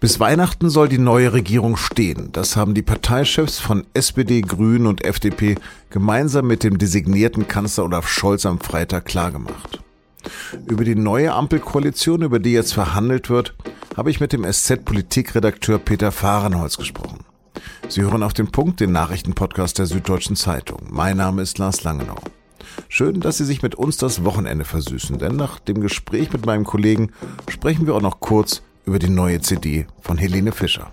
Bis Weihnachten soll die neue Regierung stehen. Das haben die Parteichefs von SPD, Grünen und FDP gemeinsam mit dem designierten Kanzler Olaf Scholz am Freitag klargemacht. Über die neue Ampelkoalition, über die jetzt verhandelt wird, habe ich mit dem SZ-Politikredakteur Peter Fahrenholz gesprochen. Sie hören auf den Punkt den Nachrichtenpodcast der Süddeutschen Zeitung. Mein Name ist Lars Langenau. Schön, dass Sie sich mit uns das Wochenende versüßen, denn nach dem Gespräch mit meinem Kollegen sprechen wir auch noch kurz über die neue CD von Helene Fischer.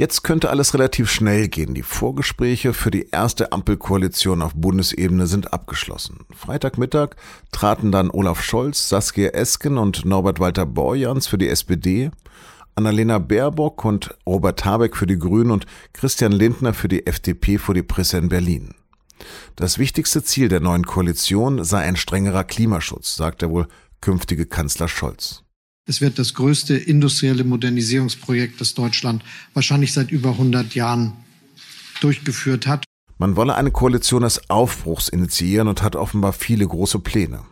Jetzt könnte alles relativ schnell gehen. Die Vorgespräche für die erste Ampelkoalition auf Bundesebene sind abgeschlossen. Freitagmittag traten dann Olaf Scholz, Saskia Esken und Norbert Walter Borjans für die SPD, Annalena Baerbock und Robert Habeck für die Grünen und Christian Lindner für die FDP vor die Presse in Berlin. Das wichtigste Ziel der neuen Koalition sei ein strengerer Klimaschutz, sagt der wohl künftige Kanzler Scholz. Es wird das größte industrielle Modernisierungsprojekt, das Deutschland wahrscheinlich seit über 100 Jahren durchgeführt hat. Man wolle eine Koalition des Aufbruchs initiieren und hat offenbar viele große Pläne.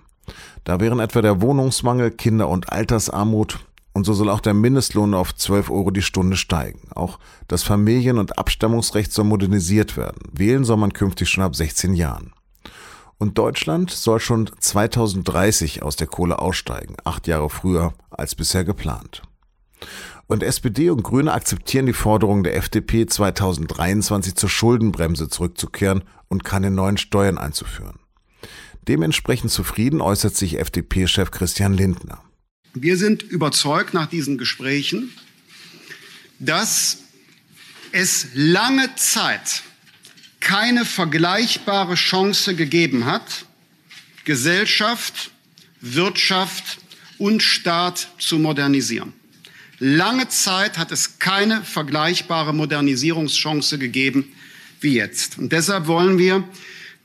Da wären etwa der Wohnungsmangel, Kinder- und Altersarmut, und so soll auch der Mindestlohn auf 12 Euro die Stunde steigen. Auch das Familien- und Abstammungsrecht soll modernisiert werden. Wählen soll man künftig schon ab 16 Jahren. Und Deutschland soll schon 2030 aus der Kohle aussteigen, acht Jahre früher als bisher geplant. Und SPD und Grüne akzeptieren die Forderung der FDP, 2023 zur Schuldenbremse zurückzukehren und keine neuen Steuern einzuführen. Dementsprechend zufrieden äußert sich FDP-Chef Christian Lindner. Wir sind überzeugt nach diesen Gesprächen, dass es lange Zeit keine vergleichbare Chance gegeben hat, Gesellschaft, Wirtschaft und Staat zu modernisieren. Lange Zeit hat es keine vergleichbare Modernisierungschance gegeben wie jetzt. Und deshalb wollen wir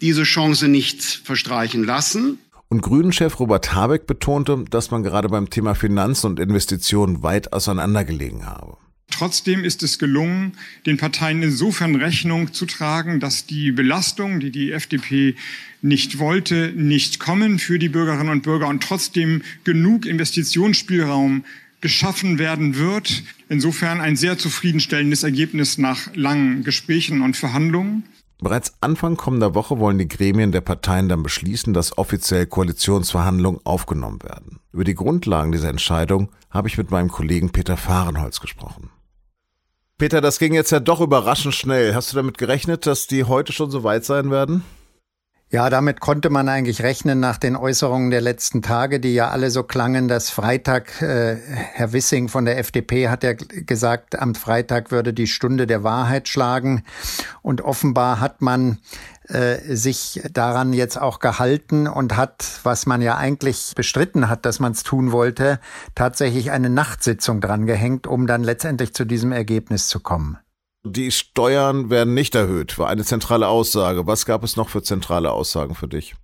diese Chance nicht verstreichen lassen. Und Grünen-Chef Robert Habeck betonte, dass man gerade beim Thema Finanzen und Investitionen weit auseinandergelegen habe. Trotzdem ist es gelungen, den Parteien insofern Rechnung zu tragen, dass die Belastungen, die die FDP nicht wollte, nicht kommen für die Bürgerinnen und Bürger und trotzdem genug Investitionsspielraum geschaffen werden wird. Insofern ein sehr zufriedenstellendes Ergebnis nach langen Gesprächen und Verhandlungen. Bereits Anfang kommender Woche wollen die Gremien der Parteien dann beschließen, dass offiziell Koalitionsverhandlungen aufgenommen werden. Über die Grundlagen dieser Entscheidung habe ich mit meinem Kollegen Peter Fahrenholz gesprochen. Peter, das ging jetzt ja doch überraschend schnell. Hast du damit gerechnet, dass die heute schon so weit sein werden? Ja, damit konnte man eigentlich rechnen nach den Äußerungen der letzten Tage, die ja alle so klangen, dass Freitag, äh, Herr Wissing von der FDP hat ja gesagt, am Freitag würde die Stunde der Wahrheit schlagen. Und offenbar hat man äh, sich daran jetzt auch gehalten und hat, was man ja eigentlich bestritten hat, dass man es tun wollte, tatsächlich eine Nachtsitzung dran gehängt, um dann letztendlich zu diesem Ergebnis zu kommen. Die Steuern werden nicht erhöht, war eine zentrale Aussage. Was gab es noch für zentrale Aussagen für dich?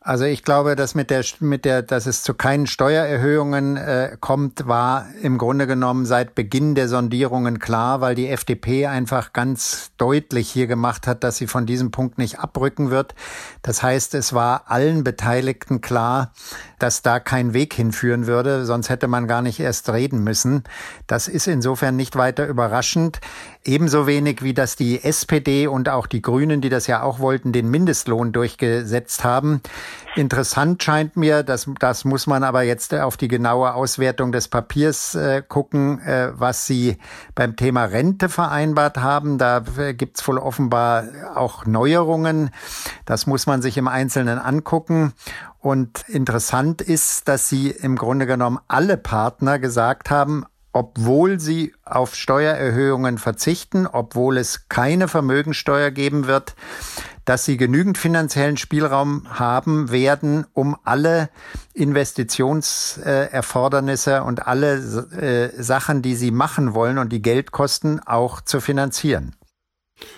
Also ich glaube, dass mit der, mit der, dass es zu keinen Steuererhöhungen äh, kommt, war im Grunde genommen seit Beginn der Sondierungen klar, weil die FDP einfach ganz deutlich hier gemacht hat, dass sie von diesem Punkt nicht abrücken wird. Das heißt, es war allen Beteiligten klar, dass da kein Weg hinführen würde, sonst hätte man gar nicht erst reden müssen. Das ist insofern nicht weiter überraschend. Ebenso wenig wie dass die SPD und auch die Grünen, die das ja auch wollten, den Mindestlohn durchgesetzt haben. Interessant scheint mir, dass das muss man aber jetzt auf die genaue Auswertung des Papiers äh, gucken, äh, was sie beim Thema Rente vereinbart haben. Da äh, gibt's wohl offenbar auch Neuerungen. Das muss man sich im Einzelnen angucken. Und interessant ist, dass sie im Grunde genommen alle Partner gesagt haben, obwohl sie auf Steuererhöhungen verzichten, obwohl es keine Vermögensteuer geben wird, dass sie genügend finanziellen Spielraum haben werden, um alle Investitionserfordernisse und alle äh, Sachen, die sie machen wollen und die Geld kosten, auch zu finanzieren.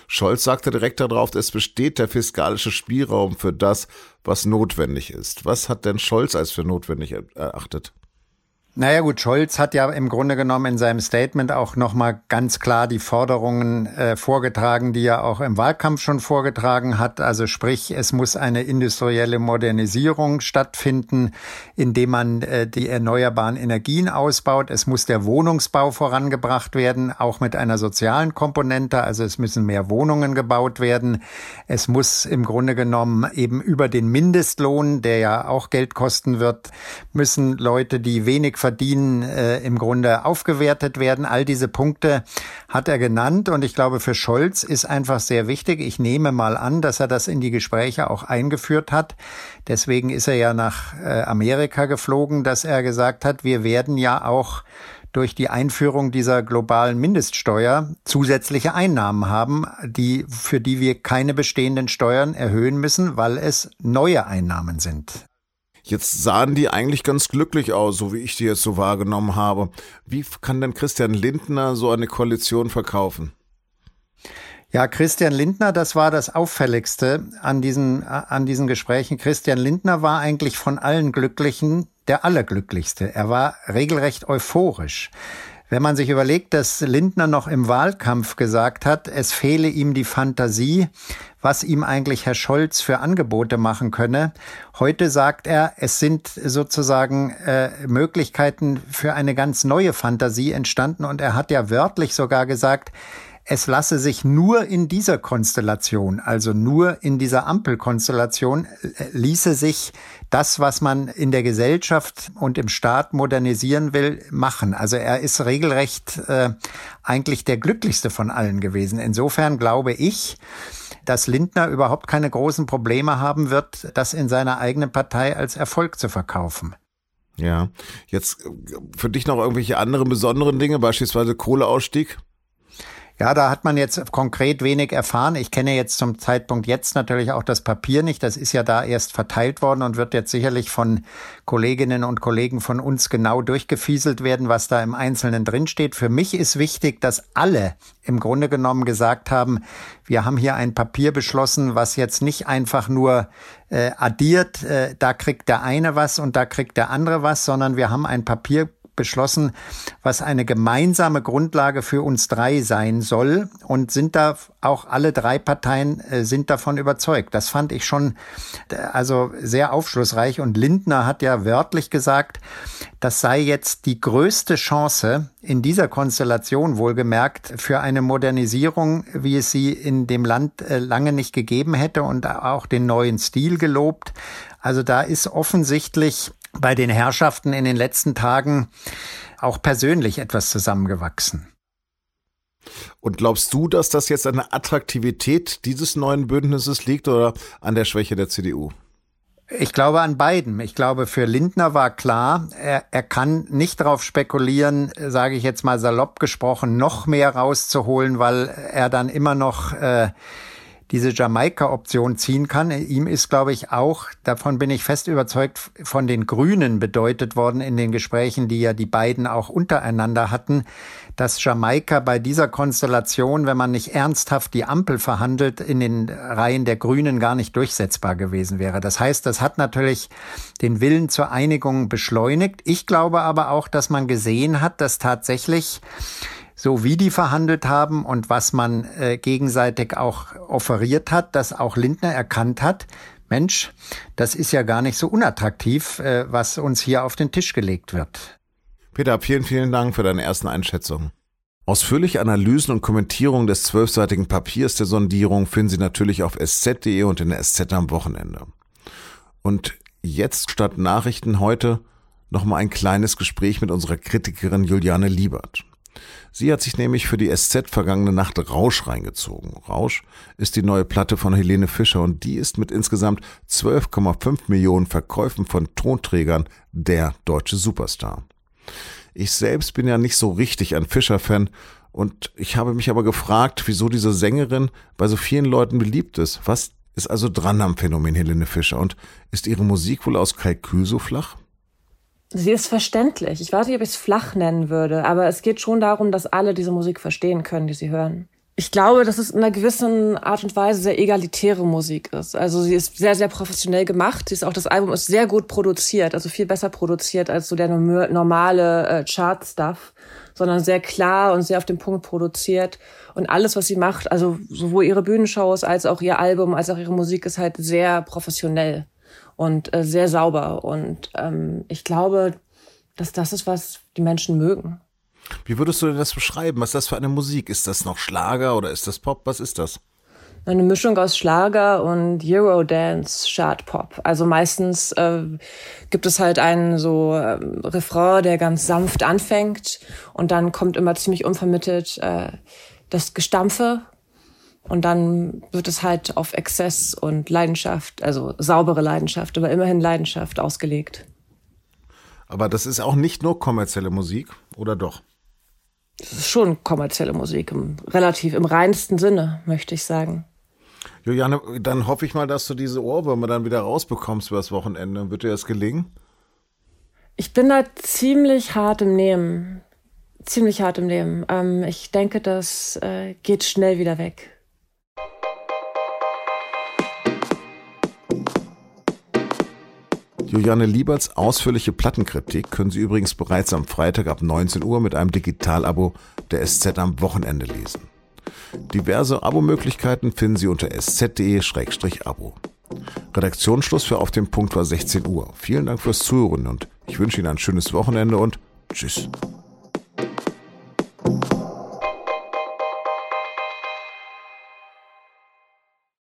Scholz sagte direkt darauf, es besteht der fiskalische Spielraum für das, was notwendig ist. Was hat denn Scholz als für notwendig erachtet? Naja gut, Scholz hat ja im Grunde genommen in seinem Statement auch nochmal ganz klar die Forderungen äh, vorgetragen, die er auch im Wahlkampf schon vorgetragen hat. Also sprich, es muss eine industrielle Modernisierung stattfinden, indem man äh, die erneuerbaren Energien ausbaut. Es muss der Wohnungsbau vorangebracht werden, auch mit einer sozialen Komponente. Also es müssen mehr Wohnungen gebaut werden. Es muss im Grunde genommen eben über den Mindestlohn, der ja auch Geld kosten wird, müssen Leute, die wenig verdienen, äh, im Grunde aufgewertet werden. All diese Punkte hat er genannt und ich glaube, für Scholz ist einfach sehr wichtig. Ich nehme mal an, dass er das in die Gespräche auch eingeführt hat. Deswegen ist er ja nach äh, Amerika geflogen, dass er gesagt hat, wir werden ja auch durch die Einführung dieser globalen Mindeststeuer zusätzliche Einnahmen haben, die, für die wir keine bestehenden Steuern erhöhen müssen, weil es neue Einnahmen sind. Jetzt sahen die eigentlich ganz glücklich aus, so wie ich die jetzt so wahrgenommen habe. Wie kann denn Christian Lindner so eine Koalition verkaufen? Ja, Christian Lindner, das war das Auffälligste an diesen, an diesen Gesprächen. Christian Lindner war eigentlich von allen Glücklichen der Allerglücklichste. Er war regelrecht euphorisch. Wenn man sich überlegt, dass Lindner noch im Wahlkampf gesagt hat, es fehle ihm die Fantasie, was ihm eigentlich Herr Scholz für Angebote machen könne. Heute sagt er, es sind sozusagen äh, Möglichkeiten für eine ganz neue Fantasie entstanden und er hat ja wörtlich sogar gesagt, es lasse sich nur in dieser Konstellation, also nur in dieser Ampelkonstellation, äh, ließe sich das, was man in der Gesellschaft und im Staat modernisieren will, machen. Also er ist regelrecht äh, eigentlich der glücklichste von allen gewesen. Insofern glaube ich, dass Lindner überhaupt keine großen Probleme haben wird, das in seiner eigenen Partei als Erfolg zu verkaufen. Ja, jetzt äh, für dich noch irgendwelche anderen besonderen Dinge, beispielsweise Kohleausstieg? Ja, da hat man jetzt konkret wenig erfahren. Ich kenne jetzt zum Zeitpunkt jetzt natürlich auch das Papier nicht. Das ist ja da erst verteilt worden und wird jetzt sicherlich von Kolleginnen und Kollegen von uns genau durchgefieselt werden, was da im Einzelnen drinsteht. Für mich ist wichtig, dass alle im Grunde genommen gesagt haben, wir haben hier ein Papier beschlossen, was jetzt nicht einfach nur äh, addiert, äh, da kriegt der eine was und da kriegt der andere was, sondern wir haben ein Papier beschlossen, was eine gemeinsame Grundlage für uns drei sein soll und sind da auch alle drei Parteien äh, sind davon überzeugt. Das fand ich schon äh, also sehr aufschlussreich und Lindner hat ja wörtlich gesagt, das sei jetzt die größte Chance in dieser Konstellation wohlgemerkt für eine Modernisierung, wie es sie in dem Land äh, lange nicht gegeben hätte und auch den neuen Stil gelobt. Also da ist offensichtlich bei den Herrschaften in den letzten Tagen auch persönlich etwas zusammengewachsen. Und glaubst du, dass das jetzt an der Attraktivität dieses neuen Bündnisses liegt oder an der Schwäche der CDU? Ich glaube an beiden. Ich glaube, für Lindner war klar, er, er kann nicht darauf spekulieren, sage ich jetzt mal salopp gesprochen, noch mehr rauszuholen, weil er dann immer noch äh, diese Jamaika-Option ziehen kann. Ihm ist, glaube ich, auch, davon bin ich fest überzeugt, von den Grünen bedeutet worden in den Gesprächen, die ja die beiden auch untereinander hatten, dass Jamaika bei dieser Konstellation, wenn man nicht ernsthaft die Ampel verhandelt, in den Reihen der Grünen gar nicht durchsetzbar gewesen wäre. Das heißt, das hat natürlich den Willen zur Einigung beschleunigt. Ich glaube aber auch, dass man gesehen hat, dass tatsächlich so wie die verhandelt haben und was man äh, gegenseitig auch offeriert hat, dass auch Lindner erkannt hat, Mensch, das ist ja gar nicht so unattraktiv, äh, was uns hier auf den Tisch gelegt wird. Peter, vielen, vielen Dank für deine ersten Einschätzungen. Ausführliche Analysen und Kommentierungen des zwölfseitigen Papiers der Sondierung finden Sie natürlich auf sz.de und in der SZ am Wochenende. Und jetzt statt Nachrichten heute nochmal ein kleines Gespräch mit unserer Kritikerin Juliane Liebert. Sie hat sich nämlich für die SZ vergangene Nacht Rausch reingezogen. Rausch ist die neue Platte von Helene Fischer und die ist mit insgesamt 12,5 Millionen Verkäufen von Tonträgern der deutsche Superstar. Ich selbst bin ja nicht so richtig ein Fischer-Fan und ich habe mich aber gefragt, wieso diese Sängerin bei so vielen Leuten beliebt ist. Was ist also dran am Phänomen Helene Fischer und ist ihre Musik wohl aus Kalkül so flach? Sie ist verständlich. Ich weiß nicht, ob ich es flach nennen würde, aber es geht schon darum, dass alle diese Musik verstehen können, die sie hören. Ich glaube, dass es in einer gewissen Art und Weise sehr egalitäre Musik ist. Also sie ist sehr, sehr professionell gemacht. Sie ist auch das Album ist sehr gut produziert, also viel besser produziert als so der normale äh, Chart-Stuff, sondern sehr klar und sehr auf den Punkt produziert. Und alles, was sie macht, also sowohl ihre Bühnenshows als auch ihr Album, als auch ihre Musik, ist halt sehr professionell und äh, sehr sauber. Und ähm, ich glaube, dass das ist, was die Menschen mögen. Wie würdest du denn das beschreiben? Was ist das für eine Musik? Ist das noch Schlager oder ist das Pop? Was ist das? Eine Mischung aus Schlager und Eurodance, Chartpop. Also meistens äh, gibt es halt einen so äh, Refrain, der ganz sanft anfängt und dann kommt immer ziemlich unvermittelt äh, das Gestampfe und dann wird es halt auf Exzess und Leidenschaft, also saubere Leidenschaft, aber immerhin Leidenschaft ausgelegt. Aber das ist auch nicht nur kommerzielle Musik, oder doch? Das ist schon kommerzielle Musik, im, relativ im reinsten Sinne, möchte ich sagen. Juliane, dann hoffe ich mal, dass du diese Ohrwürmer dann wieder rausbekommst übers Wochenende. Wird dir das gelingen? Ich bin da ziemlich hart im Nehmen. Ziemlich hart im Nehmen. Ähm, ich denke, das äh, geht schnell wieder weg. Juliane Lieberts ausführliche Plattenkritik können Sie übrigens bereits am Freitag ab 19 Uhr mit einem Digitalabo der SZ am Wochenende lesen. Diverse Abo-Möglichkeiten finden Sie unter sz.de-abo. Redaktionsschluss für Auf dem Punkt war 16 Uhr. Vielen Dank fürs Zuhören und ich wünsche Ihnen ein schönes Wochenende und Tschüss.